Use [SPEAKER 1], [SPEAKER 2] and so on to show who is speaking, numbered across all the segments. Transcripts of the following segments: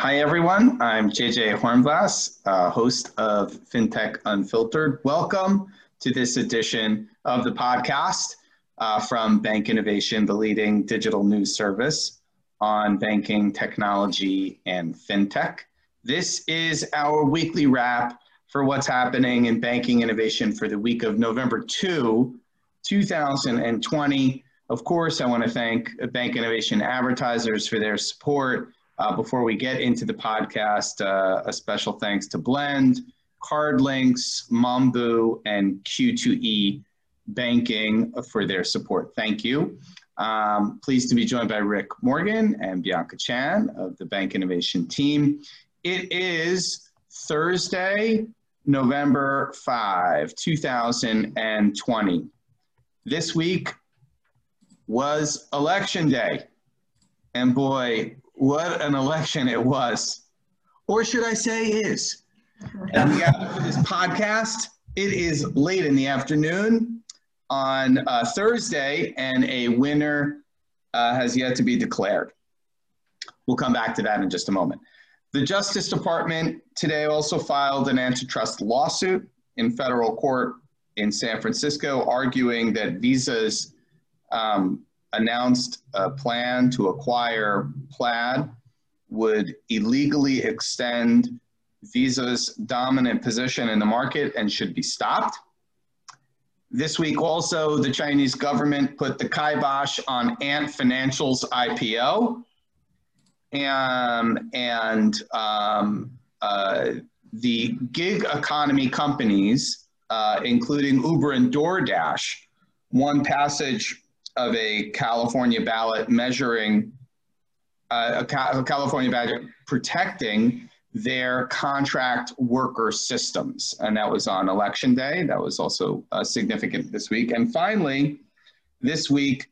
[SPEAKER 1] Hi, everyone. I'm JJ Hornblass, uh, host of FinTech Unfiltered. Welcome to this edition of the podcast uh, from Bank Innovation, the leading digital news service on banking, technology, and FinTech. This is our weekly wrap for what's happening in banking innovation for the week of November 2, 2020. Of course, I want to thank Bank Innovation advertisers for their support uh, before we get into the podcast, uh, a special thanks to Blend, CardLinks, Mambu, and Q2E Banking for their support. Thank you. Um, pleased to be joined by Rick Morgan and Bianca Chan of the Bank Innovation team. It is Thursday, November 5, 2020. This week was election day. And boy, what an election it was. Or should I say is. And we got for this podcast. It is late in the afternoon on uh, Thursday, and a winner uh, has yet to be declared. We'll come back to that in just a moment. The Justice Department today also filed an antitrust lawsuit in federal court in San Francisco, arguing that Visa's um, announced a plan to acquire Plaid would illegally extend Visa's dominant position in the market and should be stopped. This week also, the Chinese government put the kibosh on Ant Financial's IPO. And, and um, uh, the gig economy companies, uh, including Uber and DoorDash, won passage of a California ballot measuring uh, a, a California ballot protecting their contract worker systems. And that was on election day. That was also uh, significant this week. And finally, this week,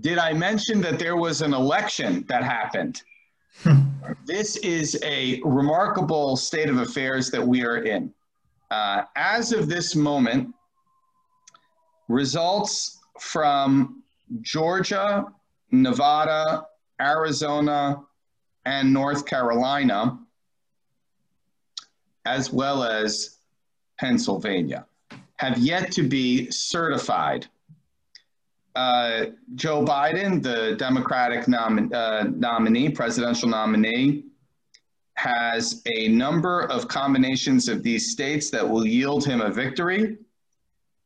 [SPEAKER 1] did I mention that there was an election that happened? this is a remarkable state of affairs that we are in. Uh, as of this moment, results from Georgia, Nevada, Arizona, and North Carolina, as well as Pennsylvania, have yet to be certified. Uh, Joe Biden, the Democratic nom uh, nominee, presidential nominee, has a number of combinations of these states that will yield him a victory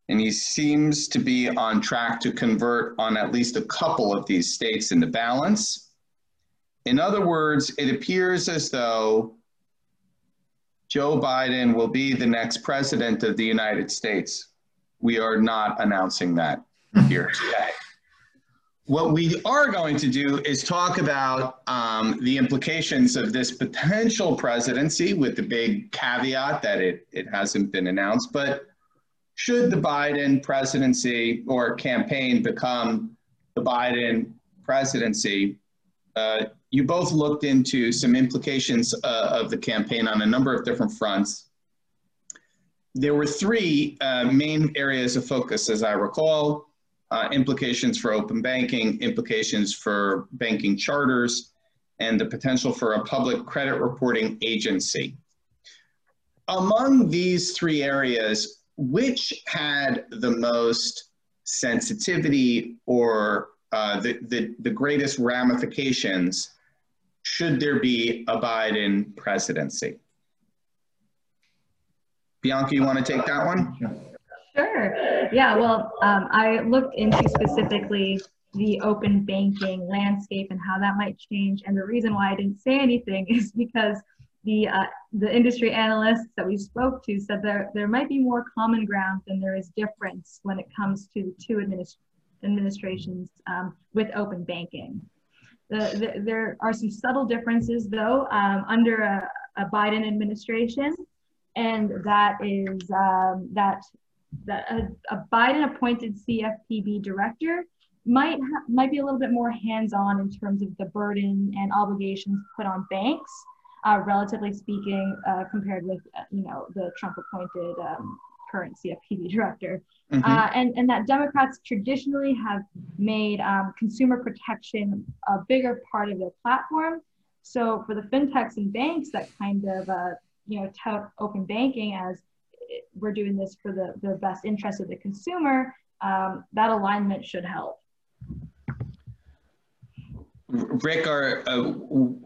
[SPEAKER 1] and he seems to be on track to convert on at least a couple of these states into balance. In other words, it appears as though Joe Biden will be the next president of the United States. We are not announcing that here today. What we are going to do is talk about um, the implications of this potential presidency with the big caveat that it, it hasn't been announced, but should the Biden presidency or campaign become the Biden presidency, uh, you both looked into some implications uh, of the campaign on a number of different fronts. There were three uh, main areas of focus, as I recall, uh, implications for open banking, implications for banking charters, and the potential for a public credit reporting agency. Among these three areas, which had the most sensitivity or uh, the, the, the greatest ramifications should there be a Biden presidency? Bianca, you want to take that one?
[SPEAKER 2] Sure. Yeah, well, um, I looked into specifically the open banking landscape and how that might change. And the reason why I didn't say anything is because the uh, the industry analysts that we spoke to said there there might be more common ground than there is difference when it comes to the two administ- administrations um, with open banking. The, the, there are some subtle differences though um, under a, a, Biden administration, and that is um, that that a, a Biden appointed CFPB director might might be a little bit more hands on in terms of the burden and obligations put on banks uh, relatively speaking, uh, compared with uh, you know the Trump-appointed um, current CFPB director, mm-hmm. Uh, and and that Democrats traditionally have made um, consumer protection a bigger part of their platform. So for the fintechs and banks that kind of uh, you know tout open banking as we're doing this for the, the best interest of the consumer, um, that alignment should help.
[SPEAKER 1] Rick, are uh,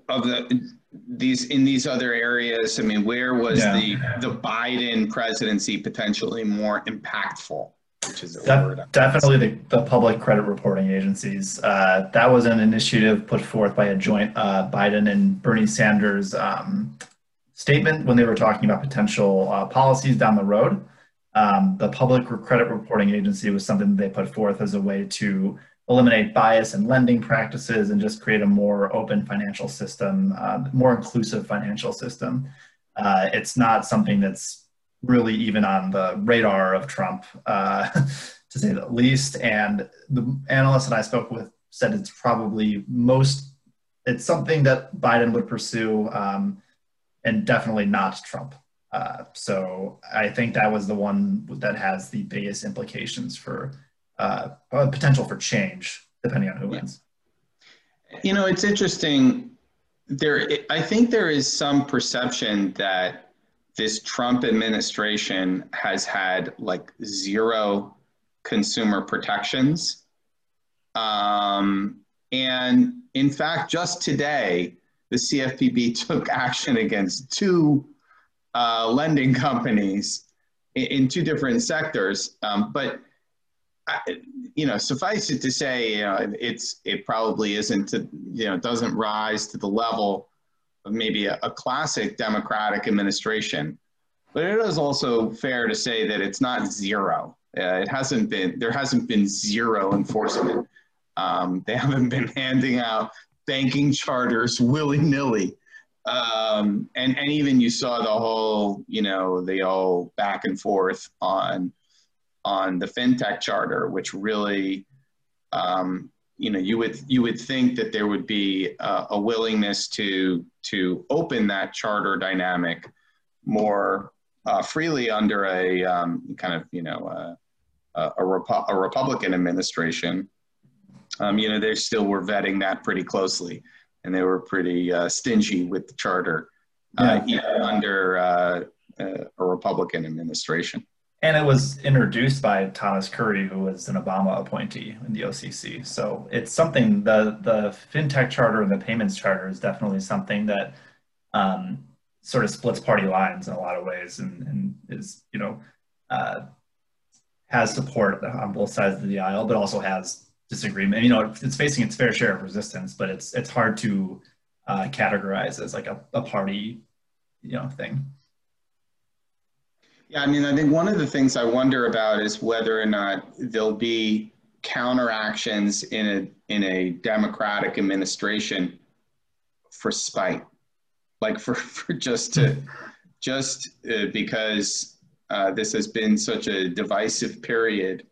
[SPEAKER 1] of the these in these other areas? I mean, where was yeah. the the Biden presidency potentially more impactful? Which is
[SPEAKER 3] that, definitely the, the public credit reporting agencies. Uh, that was an initiative put forth by a joint uh, Biden and Bernie Sanders um, statement when they were talking about potential uh, policies down the road. Um, the public credit reporting agency was something that they put forth as a way to eliminate bias in lending practices and just create a more open financial system, uh, more inclusive financial system. Uh, it's not something that's really even on the radar of Trump, uh, to say the least. And the analyst that I spoke with said it's probably most, it's something that Biden would pursue um, and definitely not Trump. Uh, so I think that was the one that has the biggest implications for uh, potential for change, depending on who wins.
[SPEAKER 1] You know, it's interesting. There, I think there is some perception that this Trump administration has had like zero consumer protections. Um, and in fact, just today, the CFPB took action against two uh, lending companies in, in, two different sectors. Um, but you know, suffice it to say, you know, it's it probably isn't to you know doesn't rise to the level of maybe a, a classic Democratic administration. But it is also fair to say that it's not zero. Uh, it hasn't been there hasn't been zero enforcement. Um, they haven't been handing out banking charters willy nilly. Um, and, and even you saw the whole, you know, the whole back and forth on on the fintech charter, which really, um, you know, you would you would think that there would be a, a willingness to to open that charter dynamic more uh, freely under a um, kind of you know uh, a, a, Repu- a Republican administration. Um, you know, they still were vetting that pretty closely, and they were pretty uh, stingy with the charter, uh, yeah. even under uh, uh, a Republican administration.
[SPEAKER 3] And it was introduced by Thomas Curry, who was an Obama appointee in the OCC. So it's something the the fintech charter and the payments charter is definitely something that um, sort of splits party lines in a lot of ways, and, and is you know uh, has support on both sides of the aisle, but also has disagreement. You know, it's facing its fair share of resistance, but it's it's hard to uh, categorize as like a, a party, you know, thing.
[SPEAKER 1] Yeah, I mean, I think one of the things I wonder about is whether or not there'll be counteractions in a in a democratic administration for spite, like for, for just to just uh, because uh, this has been such a divisive period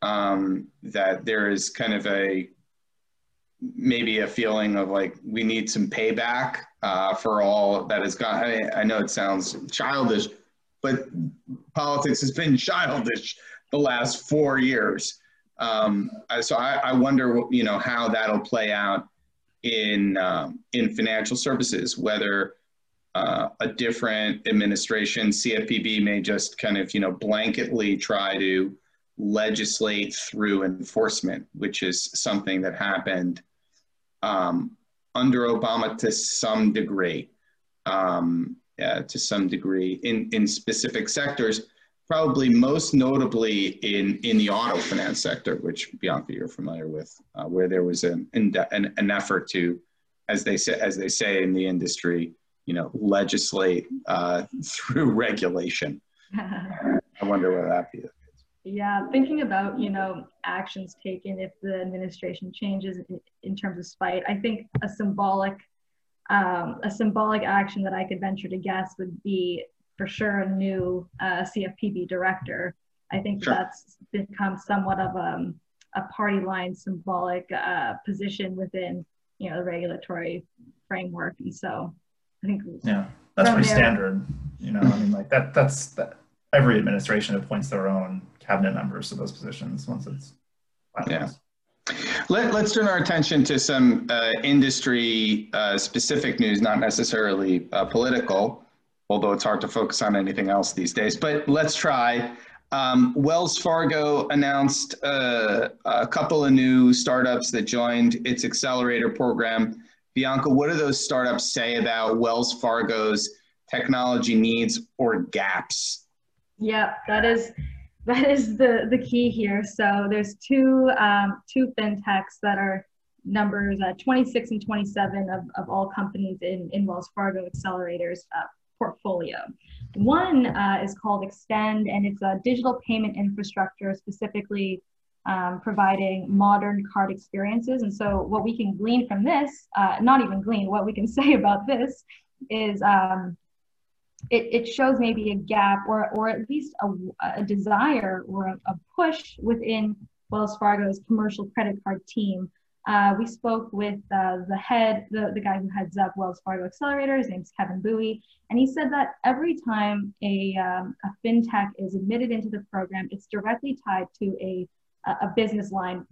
[SPEAKER 1] um, that there is kind of a maybe a feeling of like we need some payback uh, for all that has gone. I, I know it sounds childish, but politics has been childish the last four years. Um, so I, I, wonder, you know, how that'll play out in um, in financial services. Whether uh, a different administration, CFPB, may just kind of, you know, blanketly try to legislate through enforcement, which is something that happened um, under Obama to some degree. Um, uh, to some degree in, in specific sectors, probably most notably in, in the auto finance sector, which Bianca you're familiar with, uh, where there was an, an, an effort to, as they say, as they say in the industry, you know, legislate uh, through regulation. I wonder where that be.
[SPEAKER 2] Yeah, thinking about you know actions taken if the administration changes in, in terms of spite, I think a symbolic um, a symbolic action that I could venture to guess would be for sure a new uh, CFPB director. I think sure. that's become somewhat of a, um, a party line symbolic uh, position within you know the regulatory framework, and so I think
[SPEAKER 3] yeah, that's pretty there, standard. You know, I mean, like that. That's that. Every administration appoints their own cabinet members to those positions once it's
[SPEAKER 1] finalized. Yeah. Let, us turn our attention to some uh, industry uh, specific news, not necessarily uh, political, although it's hard to focus on anything else these days. But let's try. Um, Wells Fargo announced uh, a couple of new startups that joined its accelerator program. Bianca, what do those startups say about Wells Fargo's technology needs or gaps?
[SPEAKER 2] Yeah, that is that is the the key here. So there's two um, two fintechs that are numbers uh, 26 and 27 of, of all companies in, in Wells Fargo accelerators uh, portfolio. One uh, is called Extend, and it's a digital payment infrastructure specifically um, providing modern card experiences. And so, what we can glean from this, uh, not even glean, what we can say about this is um, it, it shows maybe a gap or, or at least a, a desire or a, a push within Wells Fargo's commercial credit card team. Uh, we spoke with uh, the head, the, the guy who heads up Wells Fargo Accelerator. His name's Kevin Bowie. And he said that every time a, um, a fintech is admitted into the program, it's directly tied to a, a business line,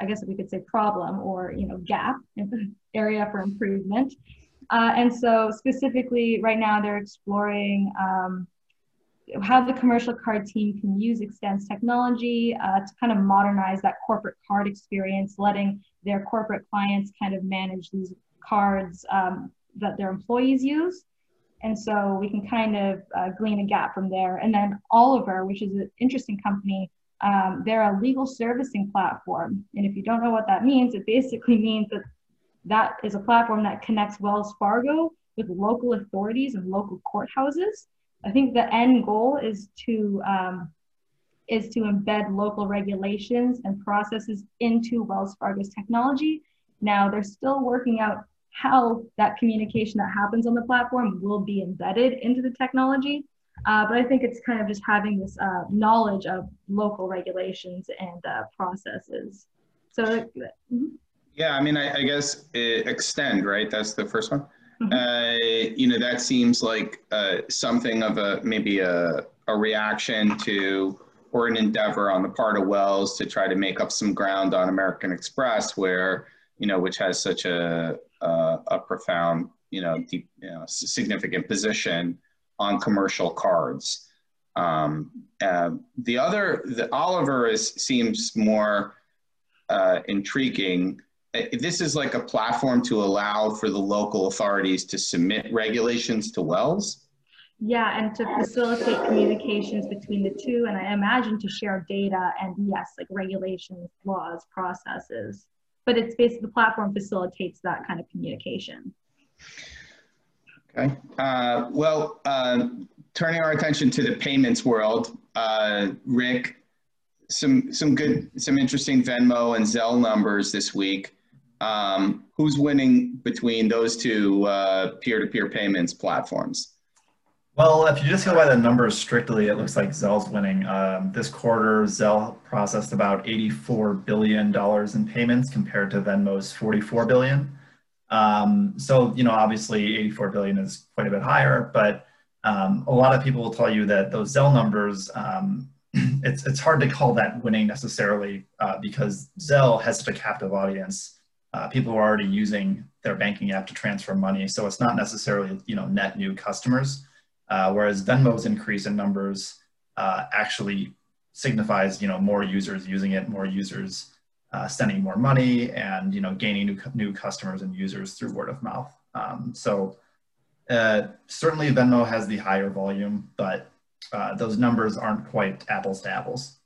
[SPEAKER 2] I guess we could say problem or you know gap, area for improvement. Uh, and so specifically right now they're exploring um, how the commercial card team can use Extend's technology uh, to kind of modernize that corporate card experience, letting their corporate clients kind of manage these cards um, that their employees use. And so we can kind of uh, glean a gap from there. And then Oliver, which is an interesting company, um, they're a legal servicing platform. And if you don't know what that means, it basically means that that is a platform that connects Wells Fargo with local authorities and local courthouses. I think the end goal is to um, is to embed local regulations and processes into Wells Fargo's technology. Now they're still working out how that communication that happens on the platform will be embedded into the technology. Uh, but I think it's kind of just having this uh, knowledge of local regulations and uh, processes. So, mm-hmm.
[SPEAKER 1] Yeah, I mean, I, I guess extend, right? That's the first one. Mm-hmm. Uh, you know, that seems like uh, something of a maybe a, a reaction to or an endeavor on the part of Wells to try to make up some ground on American Express, where you know, which has such a a, a profound, you know, deep, you know, significant position on commercial cards. Um, uh, the other, the Oliver is seems more uh, intriguing this is like a platform to allow for the local authorities to submit regulations to wells?
[SPEAKER 2] Yeah and to facilitate communications between the two and i imagine to share data and yes like regulations laws processes. But it's basically the platform facilitates that kind of communication.
[SPEAKER 1] Okay. Uh, well uh, turning our attention to the payments world uh, rick some some good some interesting venmo and zelle numbers this week um, who's winning between those two uh, peer-to-peer payments platforms?
[SPEAKER 3] Well, if you just go by the numbers strictly, it looks like Zelle's winning. Um, this quarter, Zelle processed about $84 billion in payments compared to Venmo's 44 billion. Um, so, you know, obviously 84 billion is quite a bit higher, but um, a lot of people will tell you that those Zelle numbers, um, it's, it's hard to call that winning necessarily uh, because Zelle has such a captive audience uh, people who are already using their banking app to transfer money. So it's not necessarily you know net new customers. Uh, whereas Venmo's increase in numbers uh, actually signifies you know more users using it, more users uh, sending more money, and you know gaining new new customers and users through word of mouth. Um, so uh, certainly Venmo has the higher volume, but uh, those numbers aren't quite apples to apples.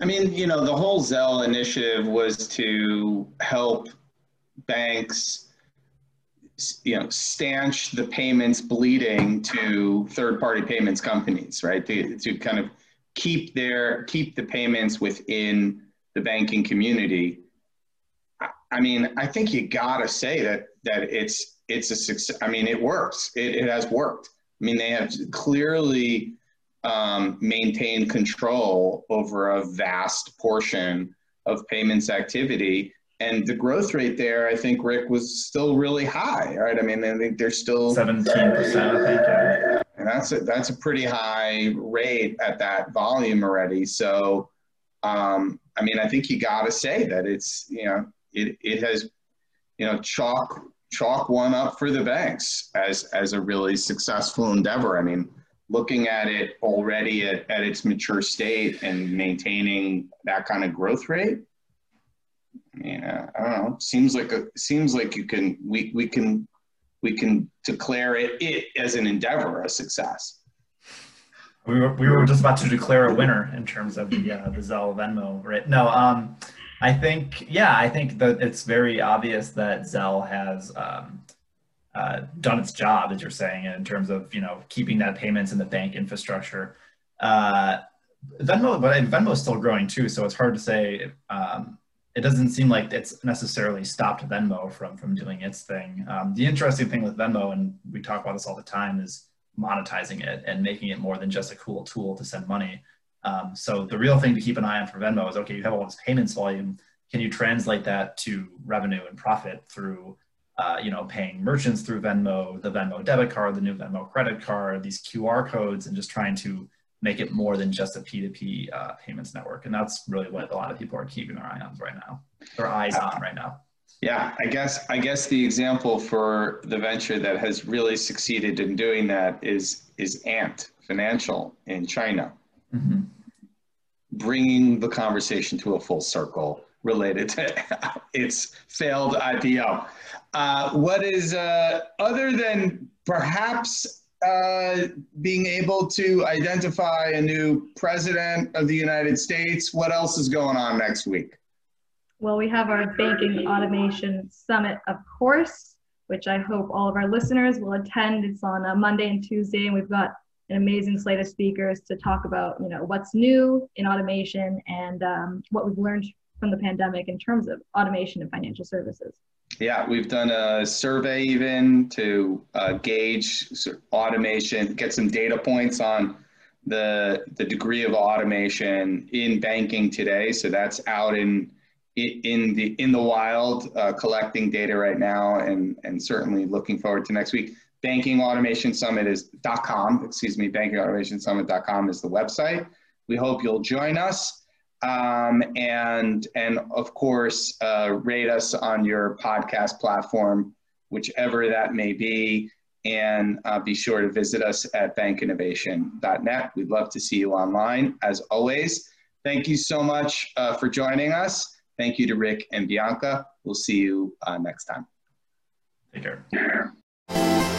[SPEAKER 1] I mean, you know, the whole Zelle initiative was to help banks, you know, stanch the payments bleeding to third-party payments companies, right? To, to kind of keep their keep the payments within the banking community. I mean, I think you gotta say that that it's it's a success. I mean, it works. It, it has worked. I mean, they have clearly um, maintain control over a vast portion of payments activity. And the growth rate there, I think, Rick, was still really high, right? I mean, I think they're still
[SPEAKER 3] 17%, I think. Yeah.
[SPEAKER 1] And that's a, that's a pretty high rate at that volume already. So, um, I mean, I think you got to say that it's you know it it has you know chalk chalk one up for the banks as as a really successful endeavor. I mean, looking at it already at, at its mature state and maintaining that kind of growth rate. Mean, uh, I don't know. Seems like a seems like you can we we can we can declare it it as an endeavor a success.
[SPEAKER 3] We were, we were just about to declare a winner in terms of the uh, the Zelle Venmo, right? No, um, I think yeah, I think that it's very obvious that Zelle has um, uh, done its job, as you're saying, in terms of you know keeping that payments in the bank infrastructure. Uh, Venmo, but Venmo is still growing too, so it's hard to say. Um, it doesn't seem like it's necessarily stopped Venmo from from doing its thing. Um, the interesting thing with Venmo, and we talk about this all the time, is monetizing it and making it more than just a cool tool to send money. Um, so the real thing to keep an eye on for Venmo is okay, you have all this payments volume. Can you translate that to revenue and profit through, uh, you know, paying merchants through Venmo, the Venmo debit card, the new Venmo credit card, these QR codes, and just trying to make it more than just a P2P uh, payments network. And that's really what a lot of people are keeping their eye on right now, their eyes on right now.
[SPEAKER 1] Yeah, I guess I guess the example for the venture that has really succeeded in doing that is is Ant Financial in China, mm-hmm. bringing the conversation to a full circle related to its failed IPO. Uh, what is uh, other than perhaps uh, being able to identify a new president of the United States. What else is going on next week?
[SPEAKER 2] Well, we have our Banking Automation Summit, of course, which I hope all of our listeners will attend. It's on a Monday and Tuesday, and we've got an amazing slate of speakers to talk about, you know, what's new in automation and um, what we've learned from the pandemic in terms of automation and financial services.
[SPEAKER 1] Yeah, we've done a survey even to uh, gauge automation, get some data points on the the degree of automation in banking today. So that's out in in the in the wild, uh, collecting data right now, and and certainly looking forward to next week. Banking Automation Summit is .com. Excuse me, Banking Automation Summit.com is the website. We hope you'll join us. Um, and and of course uh, rate us on your podcast platform, whichever that may be, and uh, be sure to visit us at bankinnovation.net. We'd love to see you online as always. Thank you so much uh, for joining us. Thank you to Rick and Bianca. We'll see you uh, next time.
[SPEAKER 3] Take care.